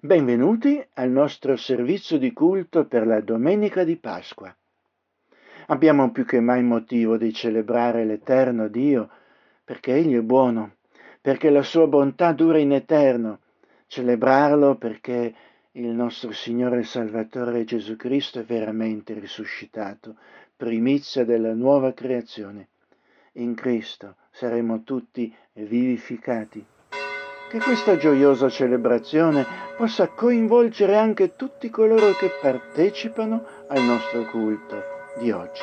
Benvenuti al nostro servizio di culto per la domenica di Pasqua. Abbiamo più che mai motivo di celebrare l'eterno Dio perché Egli è buono, perché la sua bontà dura in eterno. Celebrarlo perché il nostro Signore e Salvatore Gesù Cristo è veramente risuscitato, primizia della nuova creazione. In Cristo saremo tutti vivificati. Che questa gioiosa celebrazione possa coinvolgere anche tutti coloro che partecipano al nostro culto di oggi.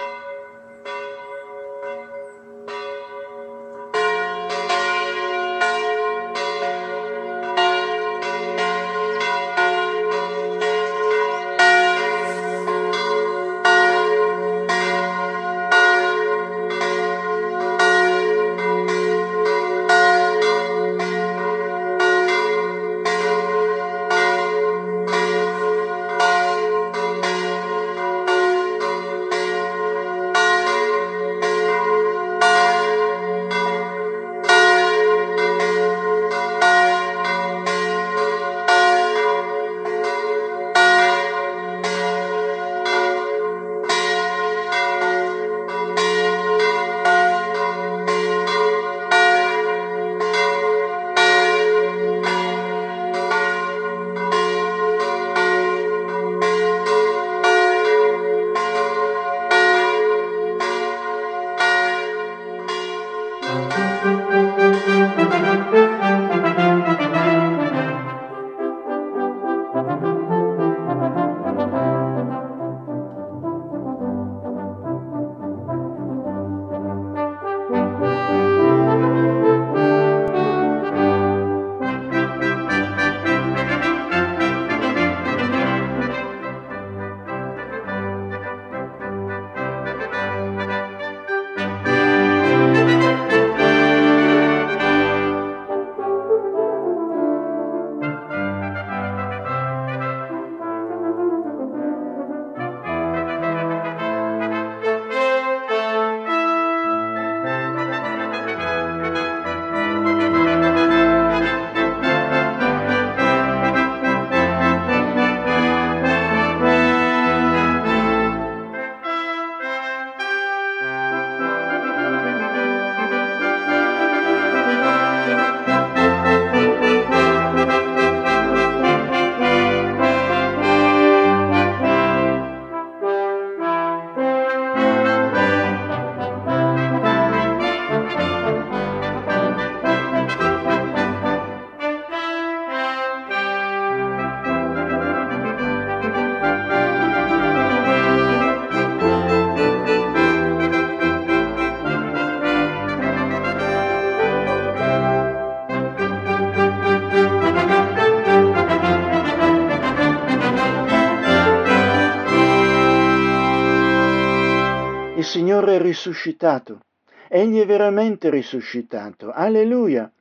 Risuscitato. Egli è veramente risuscitato. Alleluia.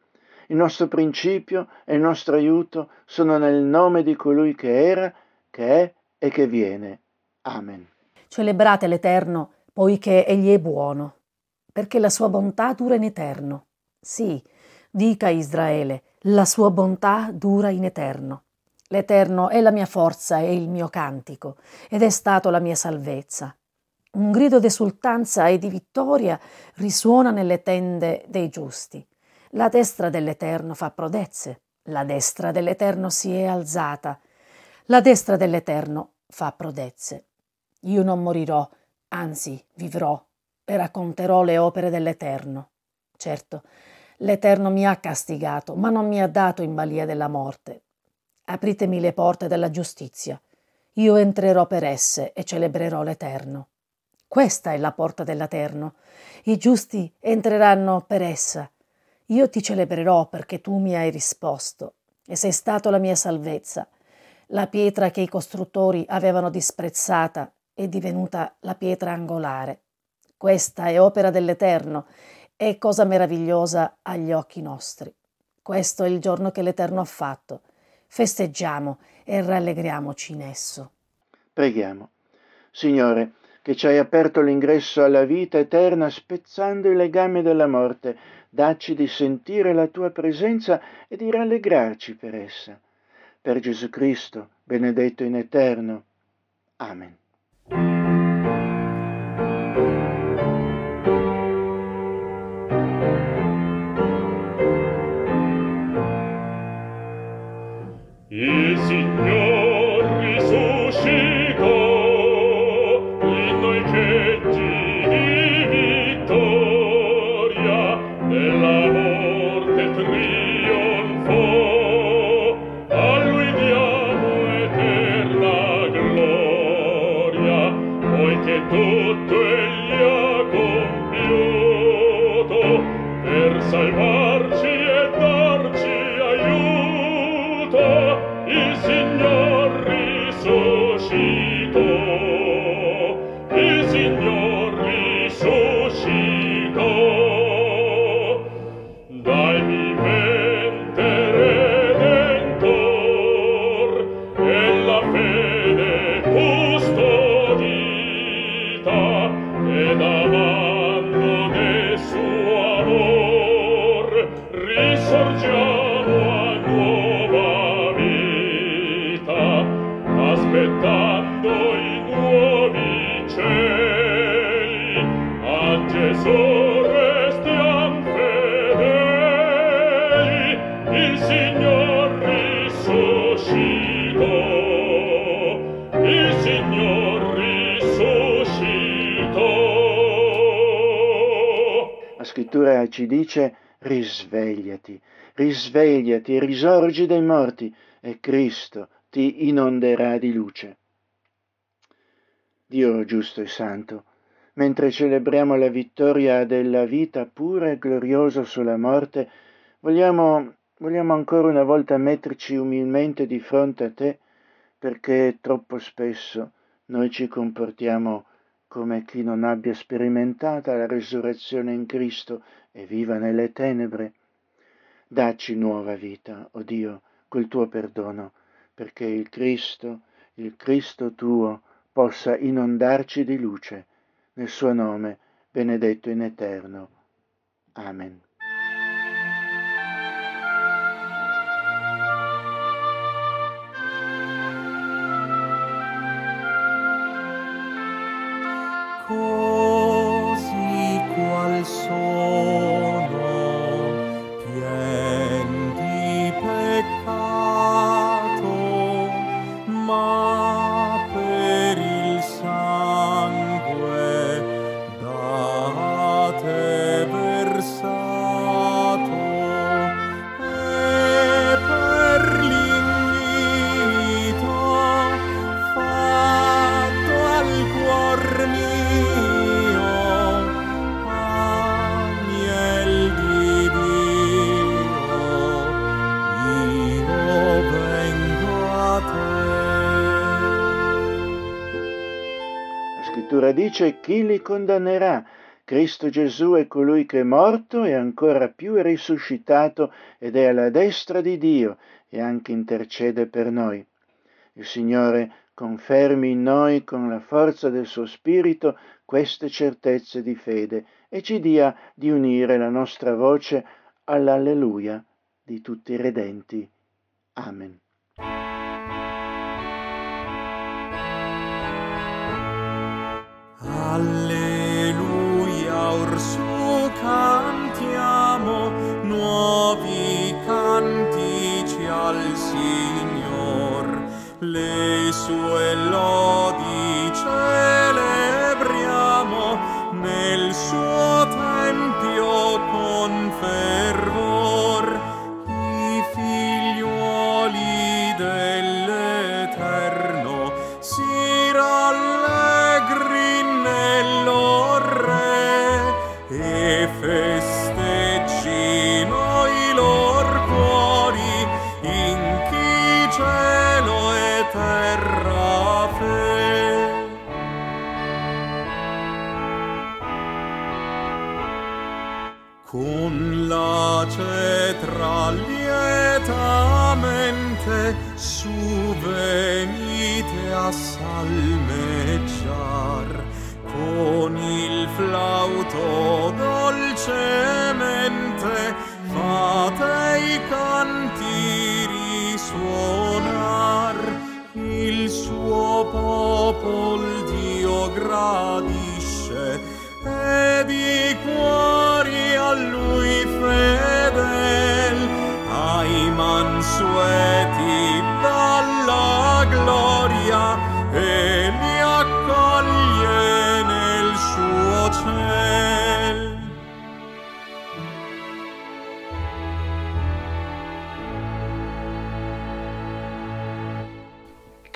Il nostro principio e il nostro aiuto sono nel nome di colui che era, che è e che viene. Amen. Celebrate l'Eterno, poiché Egli è buono, perché la sua bontà dura in eterno. Sì, dica Israele, la sua bontà dura in eterno. L'Eterno è la mia forza e il mio cantico, ed è stato la mia salvezza. Un grido d'esultanza e di vittoria risuona nelle tende dei giusti. La destra dell'Eterno fa prodezze, la destra dell'Eterno si è alzata, la destra dell'Eterno fa prodezze. Io non morirò, anzi vivrò e racconterò le opere dell'Eterno. Certo, l'Eterno mi ha castigato, ma non mi ha dato in balia della morte. Apritemi le porte della giustizia. Io entrerò per esse e celebrerò l'Eterno. Questa è la porta dell'Eterno. I giusti entreranno per essa. Io ti celebrerò perché tu mi hai risposto e sei stato la mia salvezza. La pietra che i costruttori avevano disprezzata è divenuta la pietra angolare. Questa è opera dell'Eterno, è cosa meravigliosa agli occhi nostri. Questo è il giorno che l'Eterno ha fatto. Festeggiamo e rallegriamoci in esso. Preghiamo. Signore, che ci hai aperto l'ingresso alla vita eterna spezzando i legami della morte, dacci di sentire la tua presenza e di rallegrarci per essa. per Gesù Cristo, benedetto in eterno. Amen. Ci dice risvegliati, risvegliati, risorgi dai morti e Cristo ti inonderà di luce. Dio giusto e santo, mentre celebriamo la vittoria della vita pura e gloriosa sulla morte, vogliamo, vogliamo ancora una volta metterci umilmente di fronte a te perché troppo spesso noi ci comportiamo come chi non abbia sperimentata la risurrezione in Cristo e viva nelle tenebre. Dacci nuova vita, o oh Dio, col tuo perdono, perché il Cristo, il Cristo tuo, possa inondarci di luce. Nel suo nome, benedetto in eterno. Amen. Dice chi li condannerà? Cristo Gesù è colui che è morto e ancora più è risuscitato ed è alla destra di Dio e anche intercede per noi. Il Signore confermi in noi con la forza del suo Spirito queste certezze di fede e ci dia di unire la nostra voce all'alleluia di tutti i redenti. Amen. Alleluia, orsu cantiamo nuovi cantici al Signor, le sue lodi festeggino i lor cuori in chi cielo e terra fe. Con la cetra lietamente su venite a salmeggiar, con il flauto dolcemente fate i canti risuonar il suo popol Dio gradi.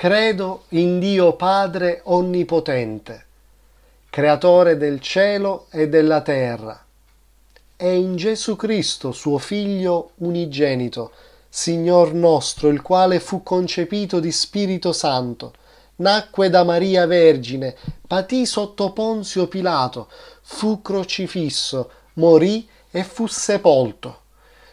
Credo in Dio Padre Onnipotente, Creatore del cielo e della terra, e in Gesù Cristo, suo Figlio unigenito, Signor nostro, il quale fu concepito di Spirito Santo, nacque da Maria Vergine, patì sotto Ponzio Pilato, fu crocifisso, morì e fu sepolto.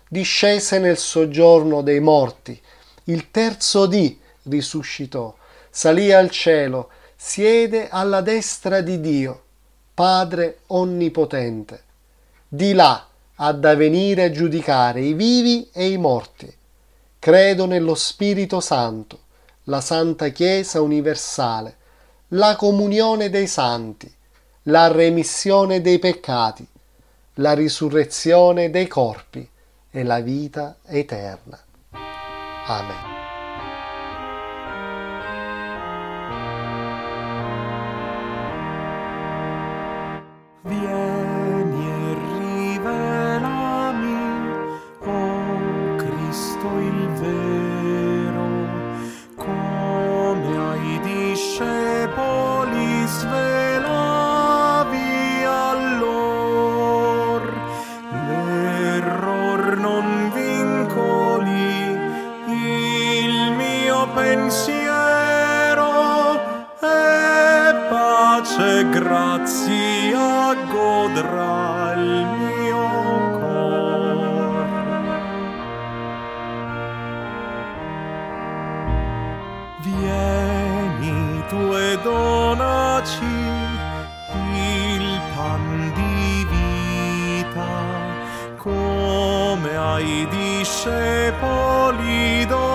Discese nel soggiorno dei morti, il terzo dì risuscitò, salì al cielo, siede alla destra di Dio, Padre Onnipotente. Di là ha da venire a giudicare i vivi e i morti. Credo nello Spirito Santo, la Santa Chiesa universale, la comunione dei santi, la remissione dei peccati, la risurrezione dei corpi e la vita eterna. Amen. grazia godrà il mio cor. Vieni tu e donaci il pan di vita, come ai discepoli d'oro.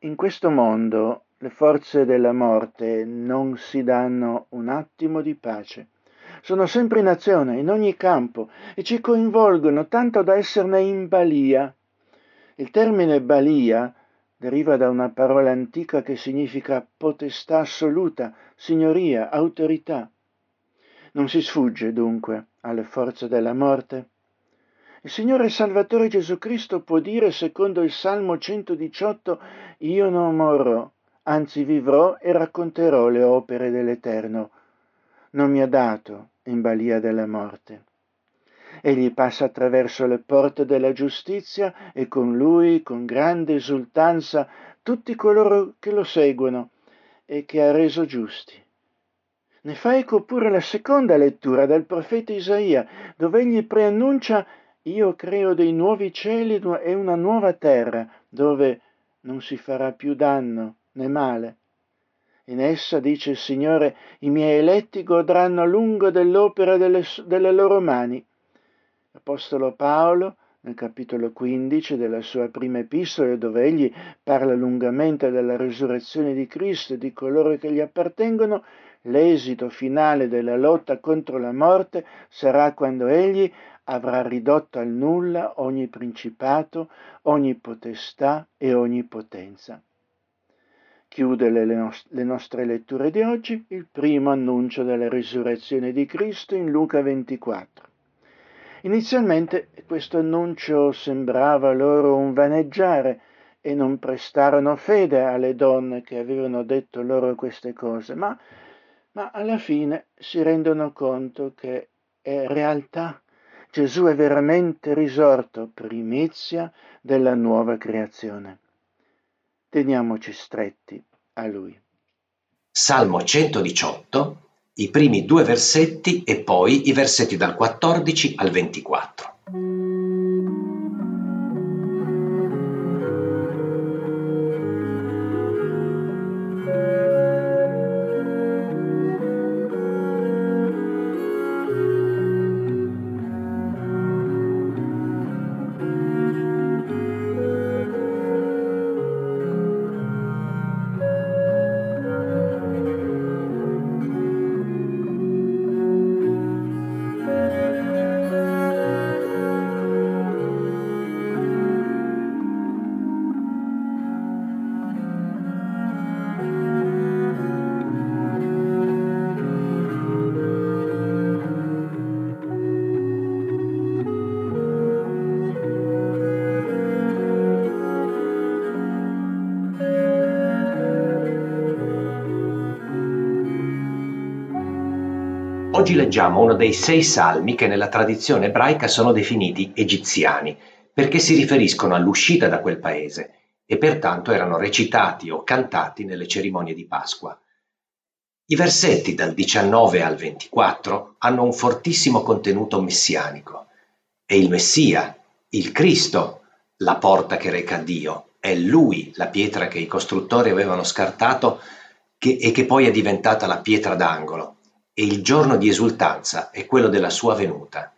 in questo mondo le forze della morte non si danno un attimo di pace. Sono sempre in azione, in ogni campo, e ci coinvolgono tanto da esserne in balia. Il termine balia deriva da una parola antica che significa potestà assoluta, signoria, autorità. Non si sfugge dunque alle forze della morte. Il Signore Salvatore Gesù Cristo può dire, secondo il Salmo 118, io non morrò, anzi vivrò e racconterò le opere dell'Eterno. Non mi ha dato in balia della morte. Egli passa attraverso le porte della giustizia e con lui, con grande esultanza, tutti coloro che lo seguono e che ha reso giusti. Ne fa eco pure la seconda lettura del profeta Isaia, dove egli preannuncia io creo dei nuovi cieli e una nuova terra, dove non si farà più danno né male. In essa, dice il Signore, i miei eletti godranno a lungo dell'opera delle, delle loro mani. L'Apostolo Paolo, nel capitolo 15 della sua prima epistola, dove egli parla lungamente della risurrezione di Cristo e di coloro che gli appartengono, l'esito finale della lotta contro la morte sarà quando egli avrà ridotto al nulla ogni principato, ogni potestà e ogni potenza. Chiude le, nost- le, nostre letture di oggi il primo annuncio della risurrezione di Cristo in Luca 24. Inizialmente questo annuncio sembrava loro un vaneggiare e non prestarono fede alle donne che avevano detto loro queste cose, ma, ma alla fine si rendono conto che è realtà Gesù è veramente risorto, primizia della nuova creazione. Teniamoci stretti a Lui. Salmo 118, i primi due versetti e poi i versetti dal 14 al 24. Oggi leggiamo uno dei sei salmi che nella tradizione ebraica sono definiti egiziani, perché si riferiscono all'uscita da quel paese e pertanto erano recitati o cantati nelle cerimonie di Pasqua. I versetti dal 19 al 24 hanno un fortissimo contenuto messianico. È il Messia, il Cristo, la porta che reca Dio, è Lui la pietra che i costruttori avevano scartato che, e che poi è diventata la pietra d'angolo, e il giorno di esultanza è quello della sua venuta.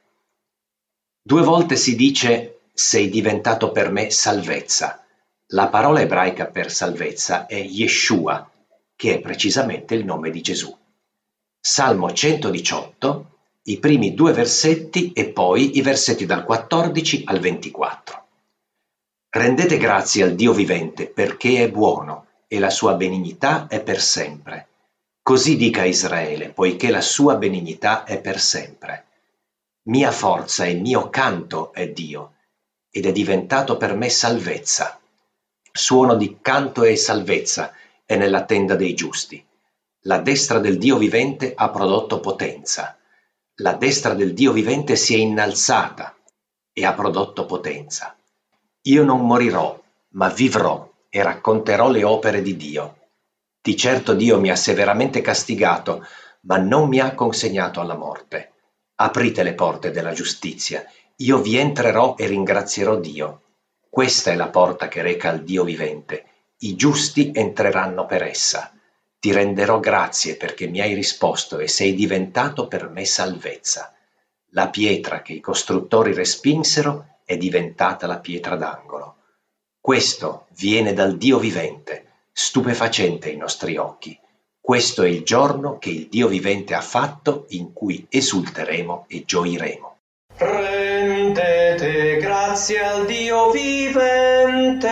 Due volte si dice sei diventato per me salvezza. La parola ebraica per salvezza è Yeshua, che è precisamente il nome di Gesù. Salmo 118, i primi due versetti e poi i versetti dal 14 al 24. Rendete grazie al Dio vivente perché è buono e la sua benignità è per sempre. Così dica Israele, poiché la sua benignità è per sempre. Mia forza e mio canto è Dio, ed è diventato per me salvezza. Suono di canto e salvezza è nella tenda dei giusti. La destra del Dio vivente ha prodotto potenza. La destra del Dio vivente si è innalzata e ha prodotto potenza. Io non morirò, ma vivrò e racconterò le opere di Dio. Di certo Dio mi ha severamente castigato, ma non mi ha consegnato alla morte. Aprite le porte della giustizia, io vi entrerò e ringrazierò Dio. Questa è la porta che reca al Dio vivente i giusti entreranno per essa. Ti renderò grazie perché mi hai risposto e sei diventato per me salvezza. La pietra che i costruttori respinsero è diventata la pietra d'angolo. Questo viene dal Dio vivente, stupefacente ai nostri occhi. Questo è il giorno che il Dio vivente ha fatto in cui esulteremo e gioiremo. Rendete grazie al Dio vivente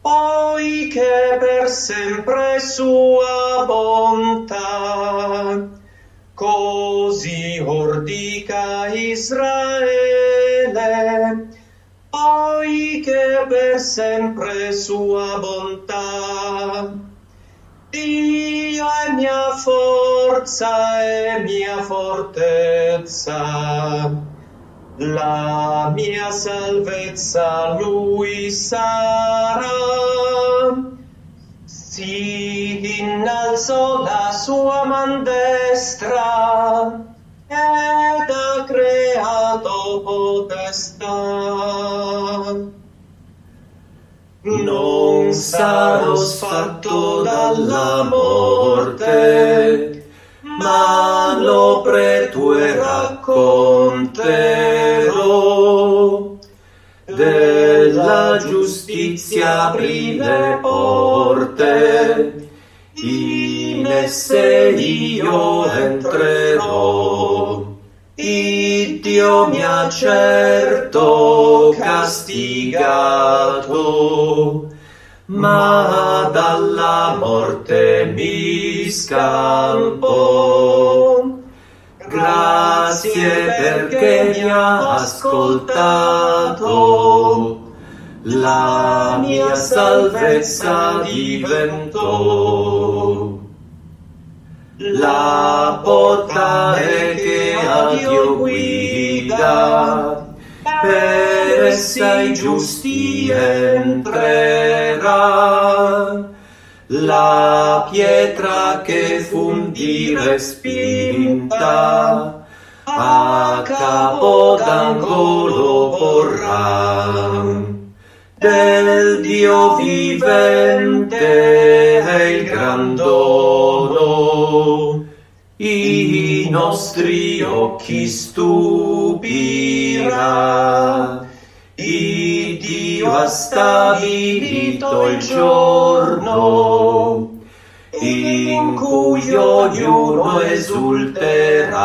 poiché per sempre sua bontà. Così ordica Israele, poiché per sempre sua bontà. Dio è mia forza e mia fortezza la mia salvezza lui sarà. Si innalzò la sua man destra ed ha creato potestà. Non sarò sfatto dalla morte, ma l'opre tue racconterò. Della giustizia apri le porte, in esse io entrerò. Il Dio mi ha certo castigato, ma dalla morte mi scampò. Grazie perché mi ha ascoltato, la mia salvezza diventò. La porta è che a Dio guida, per essa giusti entrerà. La pietra che fundire spinta, a capo d'angolo porrà. Del Dio vivente è il gran dono, i nostri occhi stupirà. Il Dio ha stabilito il giorno in cui ognuno esulterà.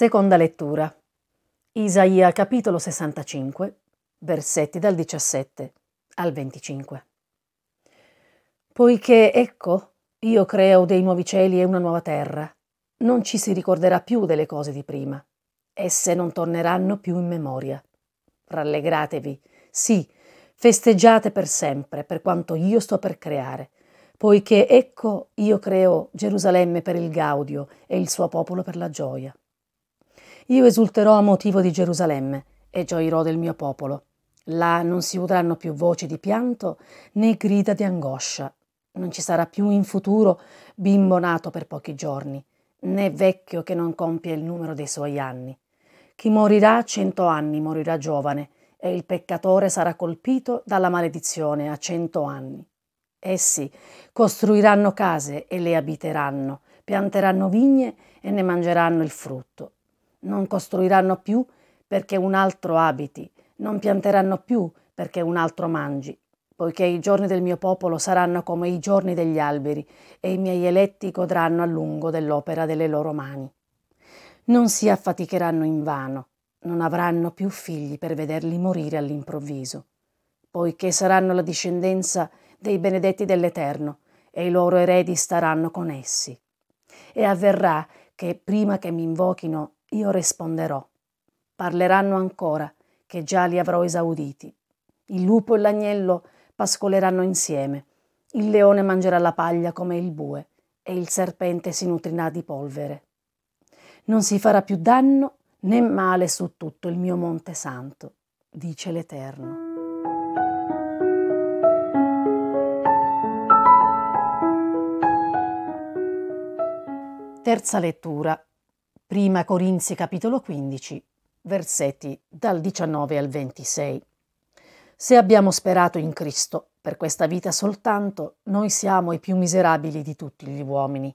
Seconda lettura. Isaia capitolo 65, versetti dal 17 al 25. Poiché ecco, io creo dei nuovi cieli e una nuova terra, non ci si ricorderà più delle cose di prima, esse non torneranno più in memoria. Rallegratevi, sì, festeggiate per sempre per quanto io sto per creare, poiché ecco io creo Gerusalemme per il gaudio e il suo popolo per la gioia. Io esulterò a motivo di Gerusalemme e gioirò del mio popolo. Là non si udranno più voci di pianto né grida di angoscia. Non ci sarà più in futuro bimbo nato per pochi giorni, né vecchio che non compie il numero dei suoi anni. Chi morirà a cento anni morirà giovane, e il peccatore sarà colpito dalla maledizione a cento anni. Essi costruiranno case e le abiteranno, pianteranno vigne e ne mangeranno il frutto. Non costruiranno più perché un altro abiti, non pianteranno più perché un altro mangi, poiché i giorni del mio popolo saranno come i giorni degli alberi e i miei eletti godranno a lungo dell'opera delle loro mani. Non si affaticheranno invano, non avranno più figli per vederli morire all'improvviso, poiché saranno la discendenza dei benedetti dell'Eterno e i loro eredi staranno con essi. E avverrà che prima che mi invochino io risponderò. Parleranno ancora, che già li avrò esauditi. Il lupo e l'agnello pascoleranno insieme, il leone mangerà la paglia come il bue e il serpente si nutrirà di polvere. Non si farà più danno né male su tutto il mio monte santo, dice l'Eterno. Terza lettura. Prima Corinzi capitolo 15, versetti dal 19 al 26. Se abbiamo sperato in Cristo per questa vita soltanto, noi siamo i più miserabili di tutti gli uomini.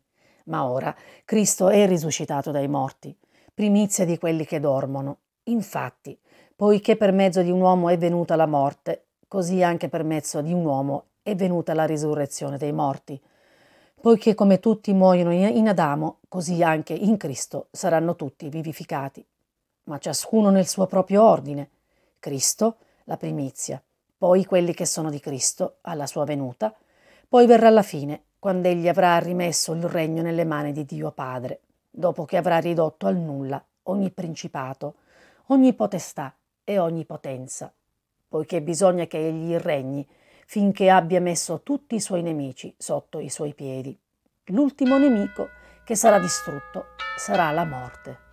Ma ora Cristo è risuscitato dai morti, primizia di quelli che dormono. Infatti, poiché per mezzo di un uomo è venuta la morte, così anche per mezzo di un uomo è venuta la risurrezione dei morti. Poiché come tutti muoiono in Adamo, così anche in Cristo saranno tutti vivificati. Ma ciascuno nel suo proprio ordine. Cristo, la primizia, poi quelli che sono di Cristo, alla sua venuta, poi verrà la fine, quando egli avrà rimesso il regno nelle mani di Dio Padre, dopo che avrà ridotto al nulla ogni principato, ogni potestà e ogni potenza, poiché bisogna che egli regni finché abbia messo tutti i suoi nemici sotto i suoi piedi. L'ultimo nemico che sarà distrutto sarà la morte.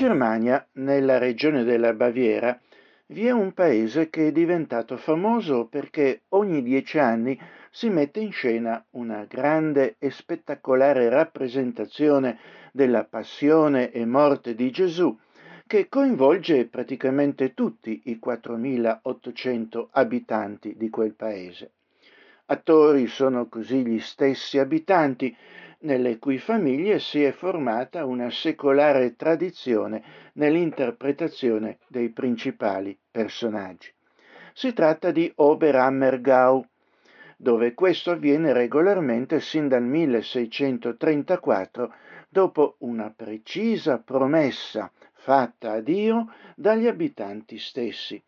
Germania, nella regione della Baviera, vi è un paese che è diventato famoso perché ogni dieci anni si mette in scena una grande e spettacolare rappresentazione della passione e morte di Gesù che coinvolge praticamente tutti i 4.800 abitanti di quel paese. Attori sono così gli stessi abitanti nelle cui famiglie si è formata una secolare tradizione nell'interpretazione dei principali personaggi. Si tratta di Oberammergau, dove questo avviene regolarmente sin dal 1634, dopo una precisa promessa fatta a Dio dagli abitanti stessi.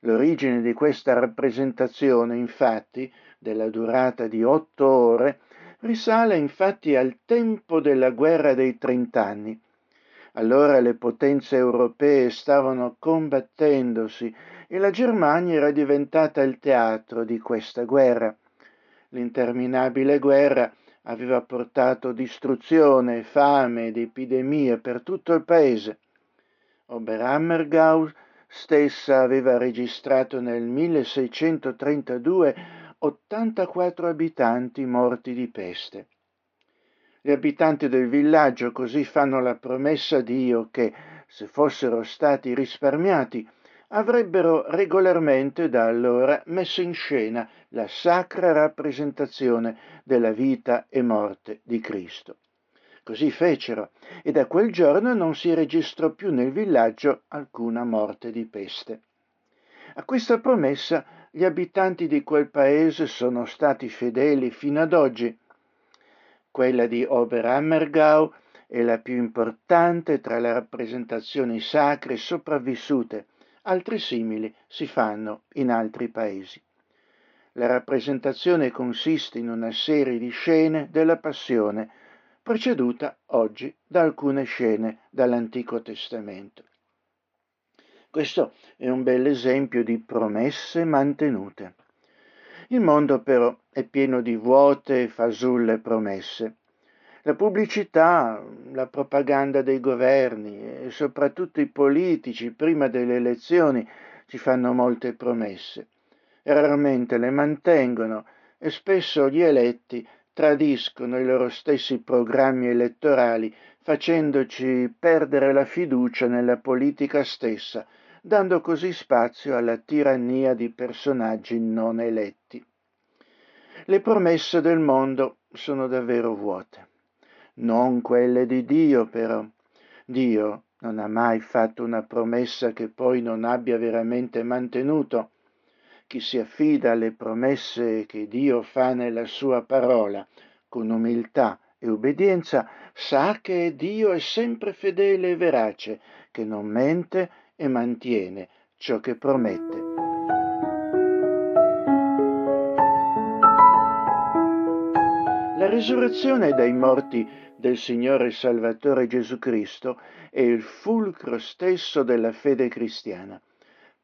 L'origine di questa rappresentazione, infatti, della durata di otto ore, risale infatti al tempo della guerra dei trent'anni. Allora le potenze europee stavano combattendosi e la Germania era diventata il teatro di questa guerra. L'interminabile guerra aveva portato distruzione, fame ed epidemie per tutto il paese. Oberammergau stessa aveva registrato nel 1632 84 abitanti morti di peste. Gli abitanti del villaggio così fanno la promessa a Dio che, se fossero stati risparmiati, avrebbero regolarmente da allora messo in scena la sacra rappresentazione della vita e morte di Cristo. Così fecero, e da quel giorno non si registrò più nel villaggio alcuna morte di peste. A questa promessa gli abitanti di quel paese sono stati fedeli fino ad oggi. Quella di Oberammergau è la più importante tra le rappresentazioni sacre sopravvissute, altri simili si fanno in altri paesi. La rappresentazione consiste in una serie di scene della Passione, preceduta oggi da alcune scene dall'Antico Testamento. Questo è un bel esempio di promesse mantenute. Il mondo però è pieno di vuote e fasulle promesse. La pubblicità, la propaganda dei governi e soprattutto i politici prima delle elezioni ci fanno molte promesse. Raramente le mantengono e spesso gli eletti tradiscono i loro stessi programmi elettorali facendoci perdere la fiducia nella politica stessa dando così spazio alla tirannia di personaggi non eletti. Le promesse del mondo sono davvero vuote, non quelle di Dio però. Dio non ha mai fatto una promessa che poi non abbia veramente mantenuto. Chi si affida alle promesse che Dio fa nella sua parola con umiltà e obbedienza sa che Dio è sempre fedele e verace, che non mente e mantiene ciò che promette. La risurrezione dai morti del Signore Salvatore Gesù Cristo è il fulcro stesso della fede cristiana.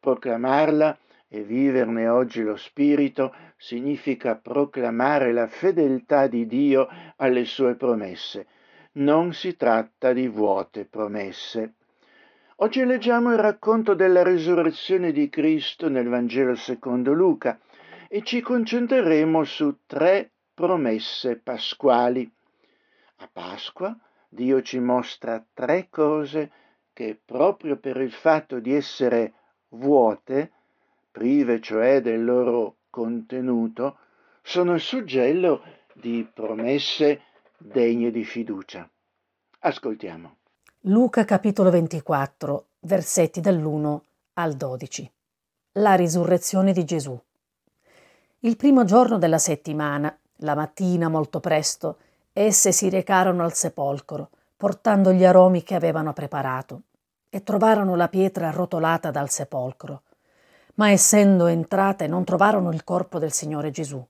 Proclamarla e viverne oggi lo spirito significa proclamare la fedeltà di Dio alle sue promesse. Non si tratta di vuote promesse. Oggi leggiamo il racconto della risurrezione di Cristo nel Vangelo secondo Luca e ci concentreremo su tre promesse pasquali. A Pasqua Dio ci mostra tre cose che proprio per il fatto di essere vuote, prive cioè del loro contenuto, sono il suggello di promesse degne di fiducia. Ascoltiamo. Luca capitolo 24, versetti dall'1 al 12. La risurrezione di Gesù. Il primo giorno della settimana, la mattina molto presto, esse si recarono al sepolcro, portando gli aromi che avevano preparato, e trovarono la pietra arrotolata dal sepolcro. Ma essendo entrate non trovarono il corpo del Signore Gesù.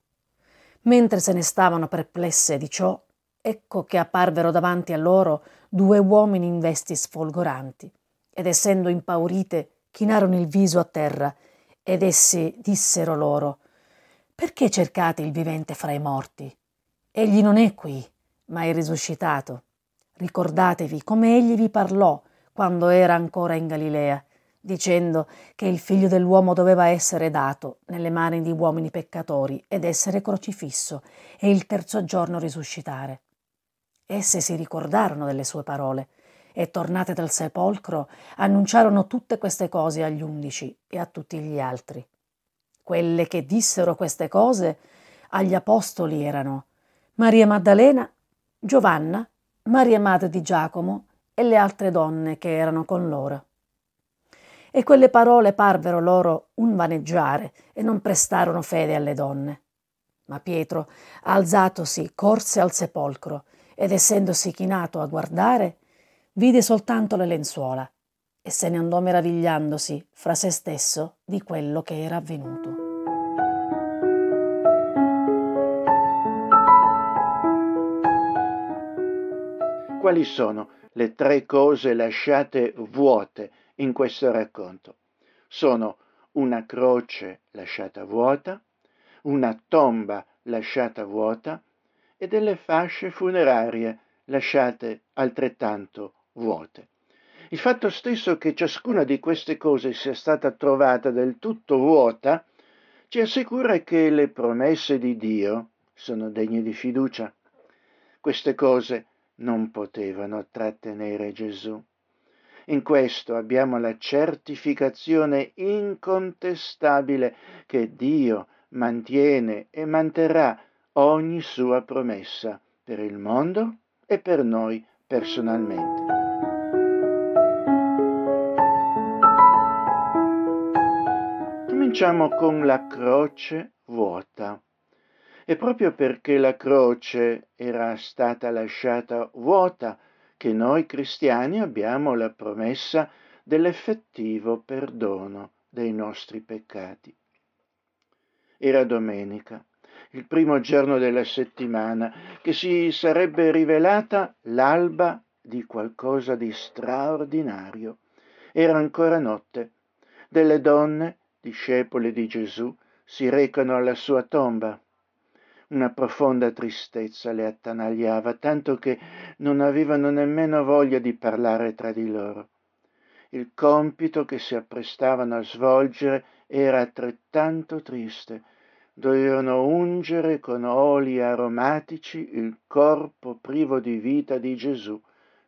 Mentre se ne stavano perplesse di ciò, ecco che apparvero davanti a loro due uomini in vesti sfolgoranti, ed essendo impaurite, chinarono il viso a terra, ed essi dissero loro, Perché cercate il vivente fra i morti? Egli non è qui, ma è risuscitato. Ricordatevi come egli vi parlò quando era ancora in Galilea, dicendo che il figlio dell'uomo doveva essere dato nelle mani di uomini peccatori ed essere crocifisso e il terzo giorno risuscitare. Esse si ricordarono delle sue parole e tornate dal sepolcro annunciarono tutte queste cose agli undici e a tutti gli altri. Quelle che dissero queste cose agli apostoli erano Maria Maddalena, Giovanna, Maria madre di Giacomo e le altre donne che erano con loro. E quelle parole parvero loro un vaneggiare e non prestarono fede alle donne. Ma Pietro, alzatosi, corse al sepolcro ed essendosi chinato a guardare, vide soltanto le lenzuola e se ne andò meravigliandosi fra se stesso di quello che era avvenuto. Quali sono le tre cose lasciate vuote in questo racconto? Sono una croce lasciata vuota, una tomba lasciata vuota e delle fasce funerarie lasciate altrettanto vuote. Il fatto stesso che ciascuna di queste cose sia stata trovata del tutto vuota ci assicura che le promesse di Dio sono degne di fiducia. Queste cose non potevano trattenere Gesù. In questo abbiamo la certificazione incontestabile che Dio mantiene e manterrà ogni sua promessa per il mondo e per noi personalmente. Cominciamo con la croce vuota. E proprio perché la croce era stata lasciata vuota che noi cristiani abbiamo la promessa dell'effettivo perdono dei nostri peccati. Era domenica, il primo giorno della settimana, che si sarebbe rivelata l'alba di qualcosa di straordinario. Era ancora notte. Delle donne discepoli di Gesù, si recano alla sua tomba. Una profonda tristezza le attanagliava, tanto che non avevano nemmeno voglia di parlare tra di loro. Il compito che si apprestavano a svolgere era altrettanto triste. Dovevano ungere con oli aromatici il corpo privo di vita di Gesù,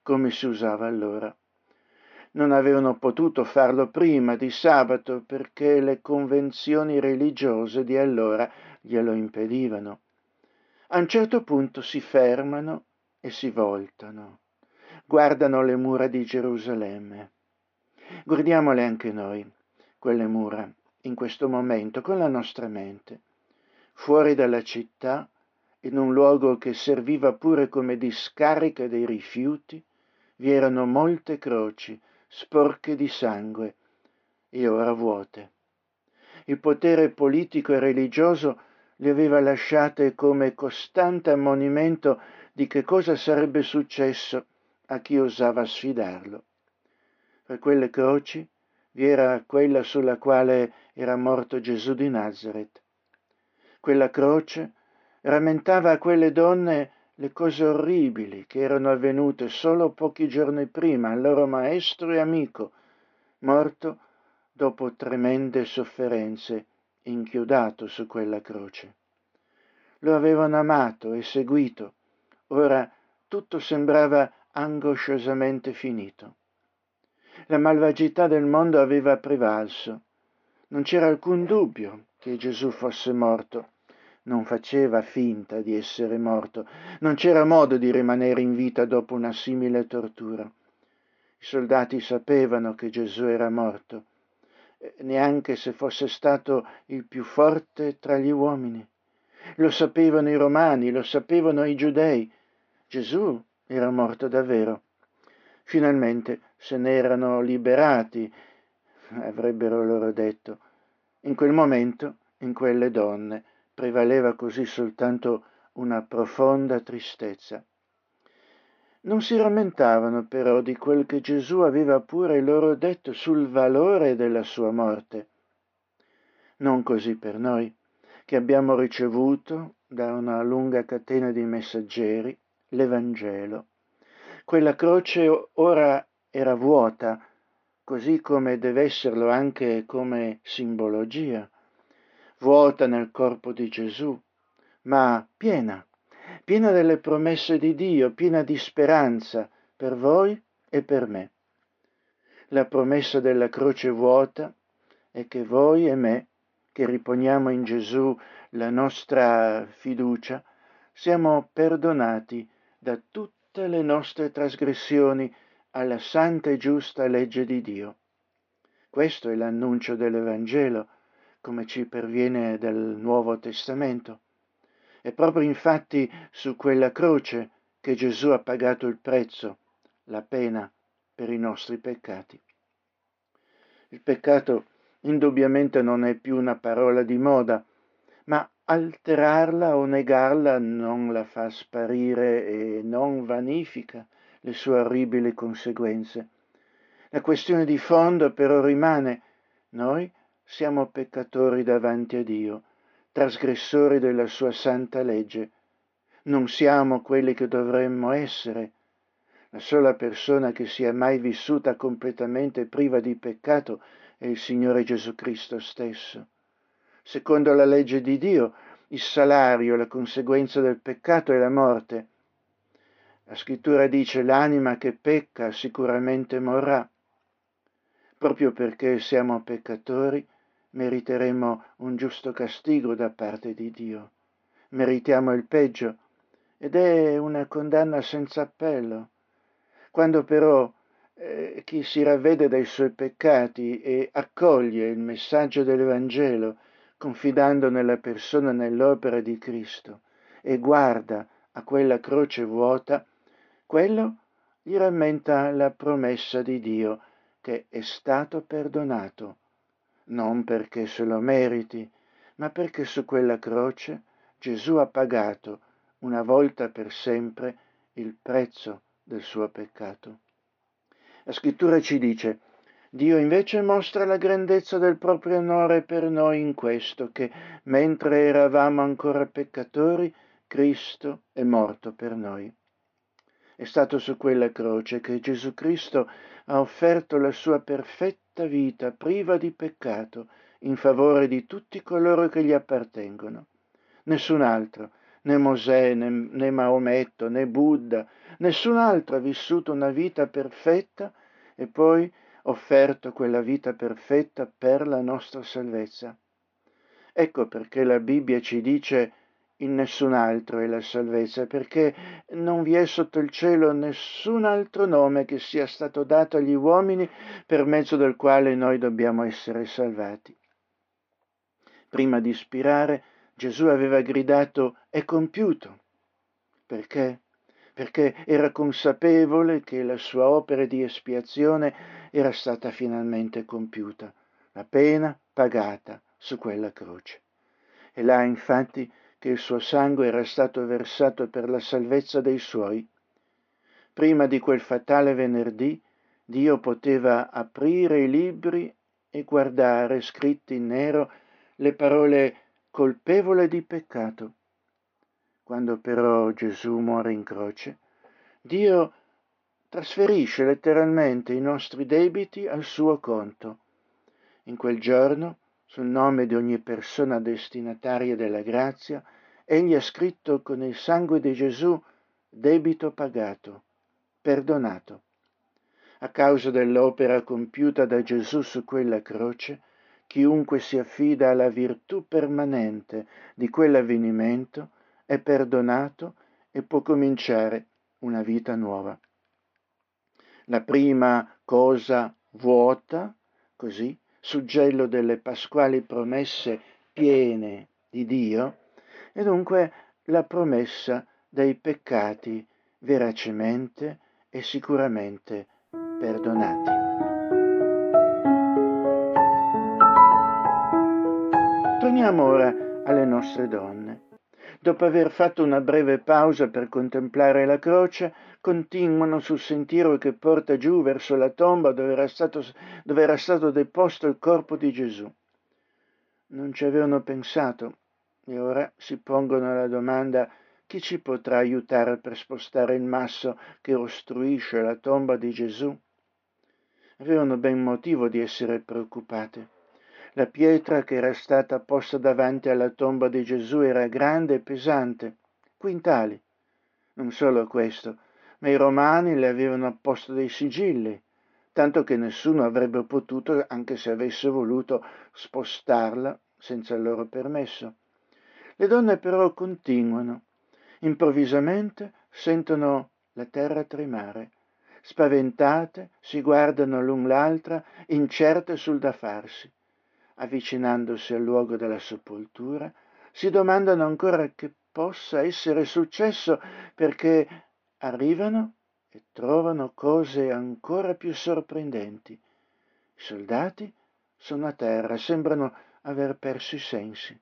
come si usava allora non avevano potuto farlo prima di sabato perché le convenzioni religiose di allora glielo impedivano. A un certo punto si fermano e si voltano, guardano le mura di Gerusalemme. Guardiamole anche noi, quelle mura, in questo momento, con la nostra mente. Fuori dalla città, in un luogo che serviva pure come discarica dei rifiuti, vi erano molte croci sporche di sangue e ora vuote. Il potere politico e religioso le aveva lasciate come costante ammonimento di che cosa sarebbe successo a chi osava sfidarlo. Per quelle croci vi era quella sulla quale era morto Gesù di Nazareth. Quella croce rammentava a quelle donne le cose orribili che erano avvenute solo pochi giorni prima al loro maestro e amico, morto dopo tremende sofferenze, inchiodato su quella croce. Lo avevano amato e seguito, ora tutto sembrava angosciosamente finito. La malvagità del mondo aveva prevalso. Non c'era alcun dubbio che Gesù fosse morto non faceva finta di essere morto, non c'era modo di rimanere in vita dopo una simile tortura. I soldati sapevano che Gesù era morto, eh, neanche se fosse stato il più forte tra gli uomini. Lo sapevano i romani, lo sapevano i giudei. Gesù era morto davvero. Finalmente se ne erano liberati, avrebbero loro detto. In quel momento, in quelle donne, prevaleva così soltanto una profonda tristezza. Non si rammentavano però di quel che Gesù aveva pure loro detto sul valore della sua morte. Non così per noi, che abbiamo ricevuto da una lunga catena di messaggeri l'Evangelo. Quella croce ora era vuota, così come deve esserlo anche come simbologia vuota nel corpo di Gesù, ma piena, piena delle promesse di Dio, piena di speranza per voi e per me. La promessa della croce vuota è che voi e me, che riponiamo in Gesù la nostra fiducia, siamo perdonati da tutte le nostre trasgressioni alla santa e giusta legge di Dio. Questo è l'annuncio dell'Evangelo, come ci perviene dal Nuovo Testamento. È proprio infatti su quella croce che Gesù ha pagato il prezzo, la pena per i nostri peccati. Il peccato indubbiamente non è più una parola di moda, ma alterarla o negarla non la fa sparire e non vanifica le sue orribili conseguenze. La questione di fondo però rimane. Noi siamo peccatori davanti a Dio, trasgressori della sua santa legge. Non siamo quelli che dovremmo essere. La sola persona che sia mai vissuta completamente priva di peccato è il Signore Gesù Cristo stesso. Secondo la legge di Dio, il salario, la conseguenza del peccato è la morte. La scrittura dice l'anima che pecca sicuramente morrà. Proprio perché siamo peccatori, meriteremo un giusto castigo da parte di Dio. Meritiamo il peggio ed è una condanna senza appello. Quando però eh, chi si ravvede dai suoi peccati e accoglie il messaggio dell'Evangelo, confidando nella persona e nell'opera di Cristo, e guarda a quella croce vuota, quello gli rammenta la promessa di Dio che è stato perdonato, non perché se lo meriti, ma perché su quella croce Gesù ha pagato una volta per sempre il prezzo del suo peccato. La scrittura ci dice, Dio invece mostra la grandezza del proprio onore per noi in questo, che mentre eravamo ancora peccatori, Cristo è morto per noi. È stato su quella croce che Gesù Cristo ha offerto la sua perfetta vita priva di peccato in favore di tutti coloro che gli appartengono. Nessun altro, né Mosè, né, né Maometto, né Buddha, nessun altro ha vissuto una vita perfetta e poi offerto quella vita perfetta per la nostra salvezza. Ecco perché la Bibbia ci dice in nessun altro è la salvezza, perché non vi è sotto il cielo nessun altro nome che sia stato dato agli uomini per mezzo del quale noi dobbiamo essere salvati. Prima di ispirare, Gesù aveva gridato è compiuto. Perché? Perché era consapevole che la sua opera di espiazione era stata finalmente compiuta, la pena pagata su quella croce. E là infatti che il suo sangue era stato versato per la salvezza dei suoi. Prima di quel fatale venerdì Dio poteva aprire i libri e guardare scritti in nero le parole colpevole di peccato. Quando però Gesù muore in croce, Dio trasferisce letteralmente i nostri debiti al suo conto. In quel giorno, sul nome di ogni persona destinataria della grazia, egli ha scritto con il sangue di Gesù debito pagato, perdonato. A causa dell'opera compiuta da Gesù su quella croce, chiunque si affida alla virtù permanente di quell'avvenimento è perdonato e può cominciare una vita nuova la prima cosa vuota, così, suggello delle pasquali promesse piene di Dio, e dunque la promessa dei peccati veracemente e sicuramente perdonati. Torniamo ora alle nostre donne. Dopo aver fatto una breve pausa per contemplare la croce, continuano sul sentiero che porta giù verso la tomba dove era stato, dove era stato deposto il corpo di Gesù. Non ci avevano pensato e ora si pongono la domanda chi ci potrà aiutare per spostare il masso che ostruisce la tomba di Gesù? Avevano ben motivo di essere preoccupate. La pietra che era stata posta davanti alla tomba di Gesù era grande e pesante, quintali. Non solo questo, ma i romani le avevano apposto dei sigilli, tanto che nessuno avrebbe potuto, anche se avesse voluto, spostarla senza il loro permesso. Le donne però continuano. Improvvisamente sentono la terra tremare. Spaventate si guardano l'un l'altra, incerte sul da farsi. Avvicinandosi al luogo della sepoltura, si domandano ancora che possa essere successo perché arrivano e trovano cose ancora più sorprendenti. I soldati sono a terra, sembrano aver perso i sensi.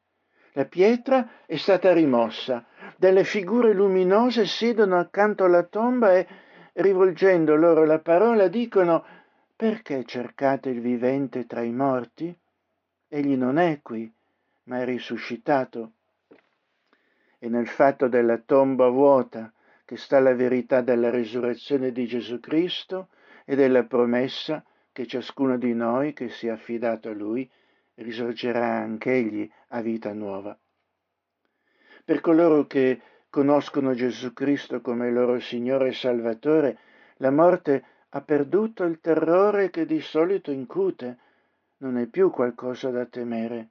La pietra è stata rimossa, delle figure luminose siedono accanto alla tomba e, rivolgendo loro la parola, dicono perché cercate il vivente tra i morti? Egli non è qui, ma è risuscitato. E nel fatto della tomba vuota, che sta la verità della risurrezione di Gesù Cristo e della promessa che ciascuno di noi che si è affidato a Lui risorgerà anch'egli a vita nuova. Per coloro che conoscono Gesù Cristo come loro Signore e Salvatore, la morte ha perduto il terrore che di solito incute, non è più qualcosa da temere.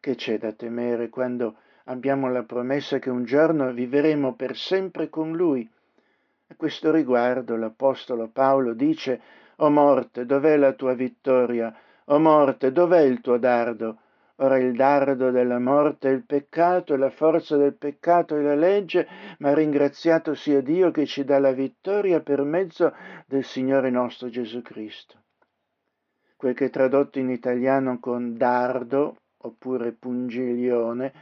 Che c'è da temere quando abbiamo la promessa che un giorno vivremo per sempre con Lui. A questo riguardo l'Apostolo Paolo dice, O morte, dov'è la tua vittoria? O morte, dov'è il tuo dardo? Ora il dardo della morte è il peccato e la forza del peccato è la legge, ma ringraziato sia Dio che ci dà la vittoria per mezzo del Signore nostro Gesù Cristo. Quel che è tradotto in italiano con dardo oppure pungiglione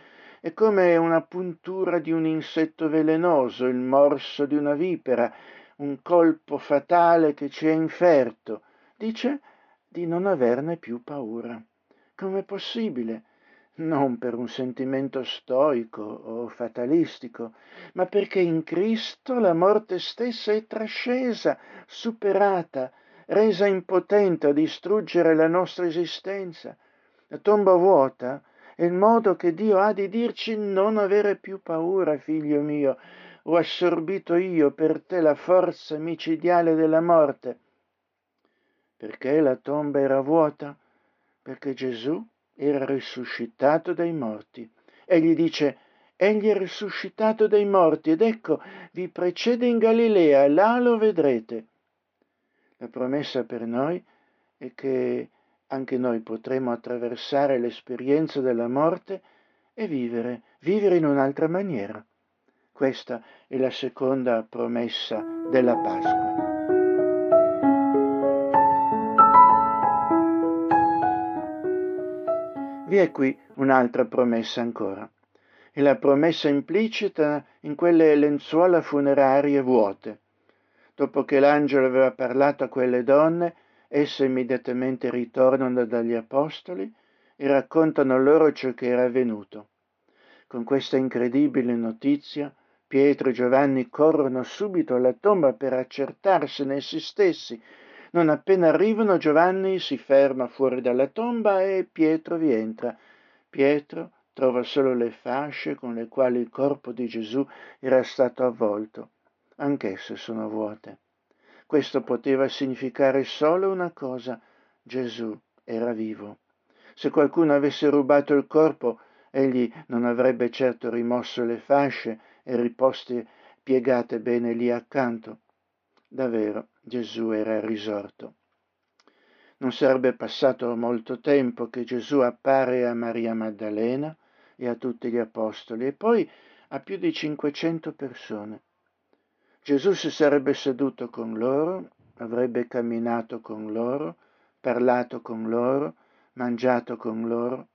è come una puntura di un insetto velenoso, il morso di una vipera, un colpo fatale che ci è inferto. Dice di non averne più paura. Com'è possibile? Non per un sentimento stoico o fatalistico, ma perché in Cristo la morte stessa è trascesa, superata, resa impotente a distruggere la nostra esistenza. La tomba vuota è il modo che Dio ha di dirci non avere più paura, figlio mio, ho assorbito io per te la forza micidiale della morte. Perché la tomba era vuota? Perché Gesù era risuscitato dai morti. Egli dice, Egli è risuscitato dai morti ed ecco, vi precede in Galilea, là lo vedrete. La promessa per noi è che anche noi potremo attraversare l'esperienza della morte e vivere, vivere in un'altra maniera. Questa è la seconda promessa della Pasqua. Vi è qui un'altra promessa ancora. È la promessa implicita in quelle lenzuola funerarie vuote. Dopo che l'angelo aveva parlato a quelle donne, Esse immediatamente ritornano dagli apostoli e raccontano loro ciò che era avvenuto. Con questa incredibile notizia, Pietro e Giovanni corrono subito alla tomba per accertarsene essi stessi. Non appena arrivano, Giovanni si ferma fuori dalla tomba e Pietro vi entra. Pietro trova solo le fasce con le quali il corpo di Gesù era stato avvolto. Anch'esse sono vuote. Questo poteva significare solo una cosa, Gesù era vivo. Se qualcuno avesse rubato il corpo, egli non avrebbe certo rimosso le fasce e riposte piegate bene lì accanto. Davvero Gesù era risorto. Non sarebbe passato molto tempo che Gesù appare a Maria Maddalena e a tutti gli apostoli e poi a più di 500 persone. Gesù si sarebbe seduto con loro, avrebbe camminato con loro, parlato con loro, mangiato con loro.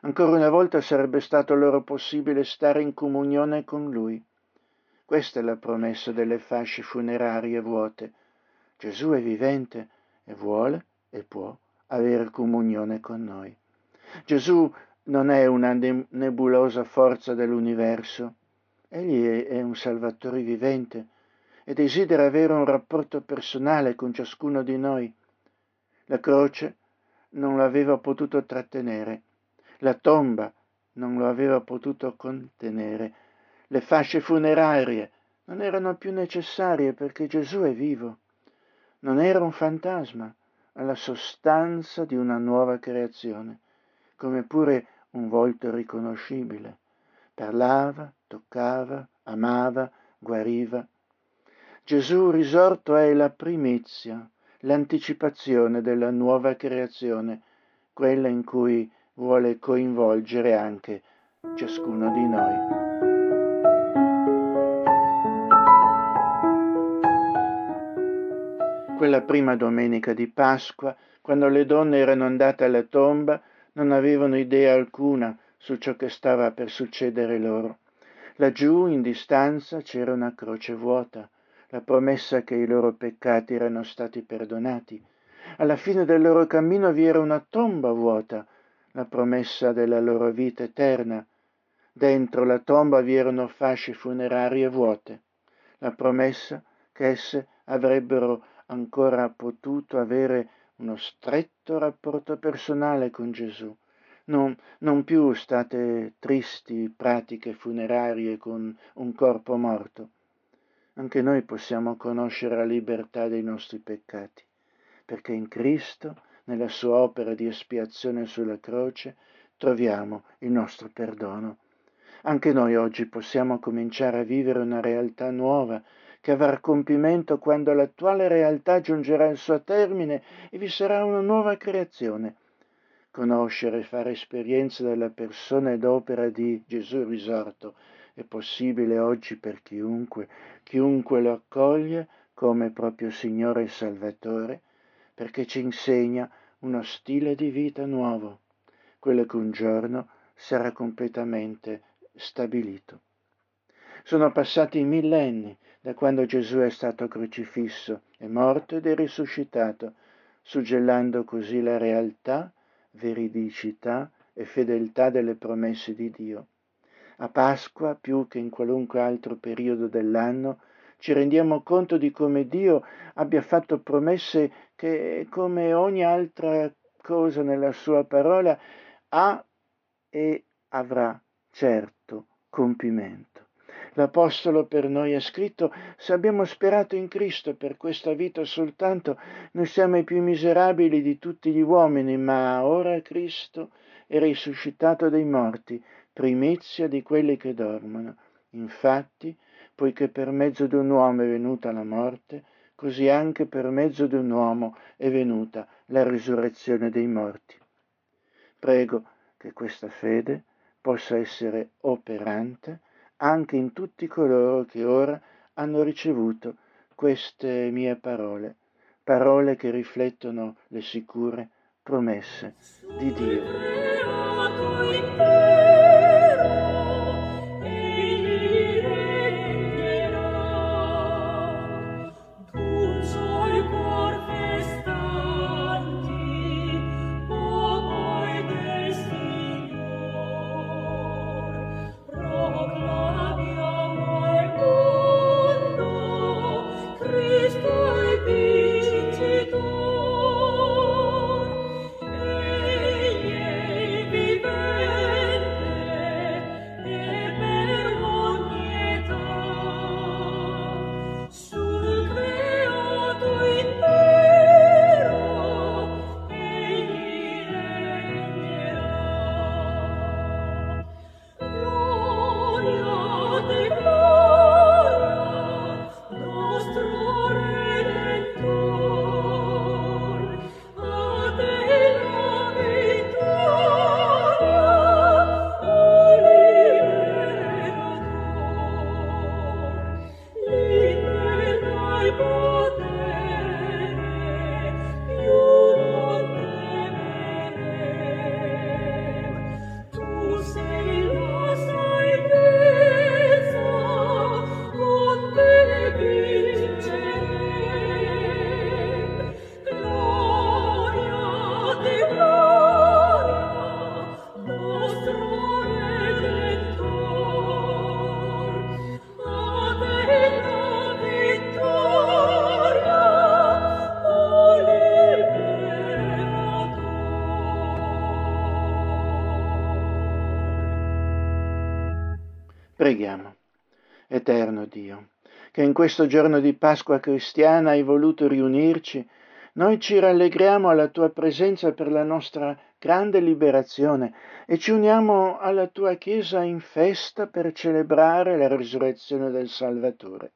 Ancora una volta sarebbe stato loro possibile stare in comunione con lui. Questa è la promessa delle fasce funerarie vuote. Gesù è vivente e vuole e può avere comunione con noi. Gesù non è una nebulosa forza dell'universo, egli è un Salvatore vivente e desidera avere un rapporto personale con ciascuno di noi. La croce non lo aveva potuto trattenere, la tomba non lo aveva potuto contenere, le fasce funerarie non erano più necessarie perché Gesù è vivo. Non era un fantasma, ma la sostanza di una nuova creazione, come pure un volto riconoscibile. Parlava, toccava, amava, guariva. Gesù risorto è la primizia, l'anticipazione della nuova creazione, quella in cui vuole coinvolgere anche ciascuno di noi. Quella prima domenica di Pasqua, quando le donne erano andate alla tomba, non avevano idea alcuna su ciò che stava per succedere loro. Laggiù, in distanza, c'era una croce vuota, la promessa che i loro peccati erano stati perdonati. Alla fine del loro cammino vi era una tomba vuota, la promessa della loro vita eterna. Dentro la tomba vi erano fasce funerarie vuote, la promessa che esse avrebbero ancora potuto avere uno stretto rapporto personale con Gesù, non, non più state tristi pratiche funerarie con un corpo morto. Anche noi possiamo conoscere la libertà dei nostri peccati, perché in Cristo, nella sua opera di espiazione sulla croce, troviamo il nostro perdono. Anche noi oggi possiamo cominciare a vivere una realtà nuova che avrà compimento quando l'attuale realtà giungerà al suo termine e vi sarà una nuova creazione. Conoscere e fare esperienza della persona ed opera di Gesù risorto è possibile oggi per chiunque, chiunque lo accoglie come proprio Signore e Salvatore, perché ci insegna uno stile di vita nuovo, quello che un giorno sarà completamente stabilito. Sono passati millenni da quando Gesù è stato crocifisso, è morto ed è risuscitato, suggellando così la realtà, veridicità e fedeltà delle promesse di Dio. A Pasqua, più che in qualunque altro periodo dell'anno, ci rendiamo conto di come Dio abbia fatto promesse che, come ogni altra cosa nella sua parola, ha e avrà certo compimento. L'Apostolo per noi ha scritto, se abbiamo sperato in Cristo per questa vita soltanto, noi siamo i più miserabili di tutti gli uomini, ma ora Cristo è risuscitato dai morti, primizia di quelli che dormono. Infatti, poiché per mezzo di un uomo è venuta la morte, così anche per mezzo di un uomo è venuta la risurrezione dei morti. Prego che questa fede possa essere operante anche in tutti coloro che ora hanno ricevuto queste mie parole, parole che riflettono le sicure promesse di Dio. Eterno Dio, che in questo giorno di Pasqua cristiana hai voluto riunirci, noi ci rallegriamo alla tua presenza per la nostra grande liberazione e ci uniamo alla tua Chiesa in festa per celebrare la risurrezione del Salvatore.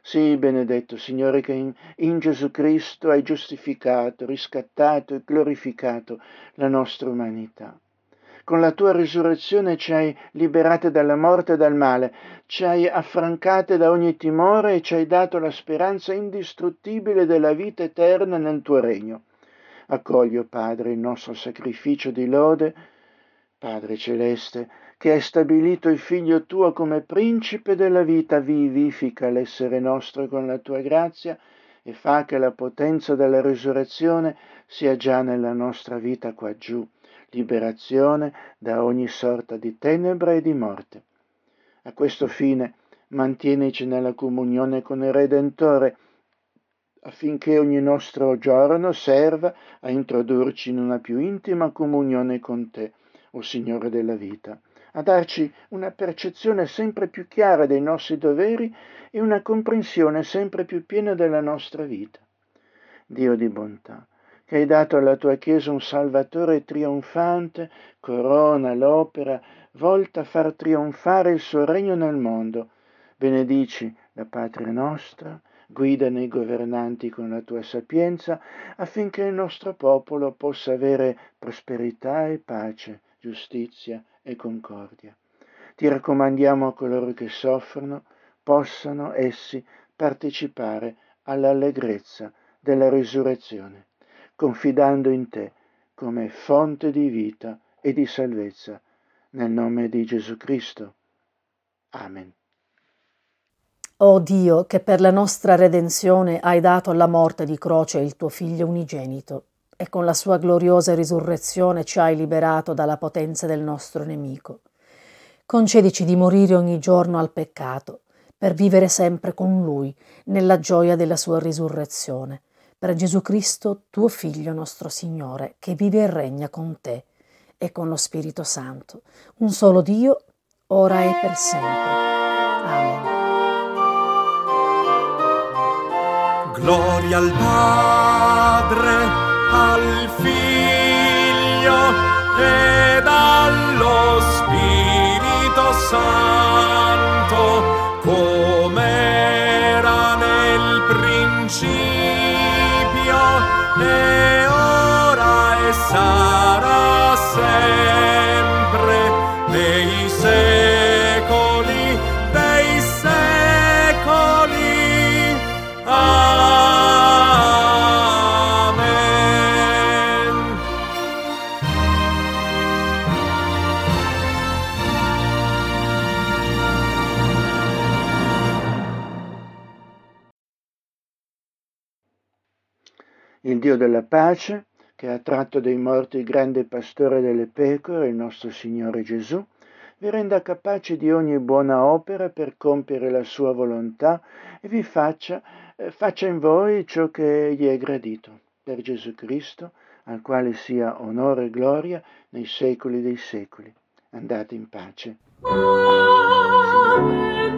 Sì, benedetto Signore, che in, in, Gesù Cristo hai giustificato, riscattato e glorificato la nostra umanità. Con la tua risurrezione ci hai liberate dalla morte e dal male, ci hai affrancate da ogni timore e ci hai dato la speranza indistruttibile della vita eterna nel tuo regno. Accogli, Padre, il nostro sacrificio di lode, Padre celeste, che hai stabilito il Figlio tuo come principe della vita, vivifica l'essere nostro con la tua grazia e fa che la potenza della risurrezione sia già nella nostra vita qua giù, liberazione da ogni sorta di tenebra e di morte. A questo fine mantienici nella comunione con il Redentore, affinché ogni nostro giorno serva a introdurci in una più intima comunione con te, o Signore della vita a darci una percezione sempre più chiara dei nostri doveri e una comprensione sempre più piena della nostra vita. Dio di bontà, che hai dato alla tua Chiesa un Salvatore trionfante, corona l'opera volta a far trionfare il suo regno nel mondo. Benedici la patria nostra, guida nei governanti con la tua sapienza, affinché il nostro popolo possa avere prosperità e pace, giustizia e concordia. Ti raccomandiamo a coloro che soffrono, possano essi partecipare all'allegrezza della risurrezione, confidando in te come fonte di vita e di salvezza, nel nome di Gesù Cristo. Amen. O oh Dio, che per la nostra redenzione hai dato alla morte di croce il tuo Figlio unigenito, e con la sua gloriosa risurrezione ci hai liberato dalla potenza del nostro nemico. Concedici di morire ogni giorno al peccato, per vivere sempre con Lui, nella gioia della sua risurrezione. Per Gesù Cristo, tuo Figlio nostro Signore, che vive e regna con te e con lo Spirito Santo, un solo Dio, ora e per sempre. Amen. Gloria al Padre al Figlio ed allo Spirito Santo, sarà sempre nei secoli dei secoli. Il Dio della pace, che ha tratto dai morti il grande pastore delle pecore, il nostro Signore Gesù, vi renda capaci di ogni buona opera per compiere la sua volontà e vi faccia, eh, faccia in voi ciò che gli è gradito. Per Gesù Cristo, al quale sia onore e gloria nei secoli dei secoli. Andate in pace. Amen.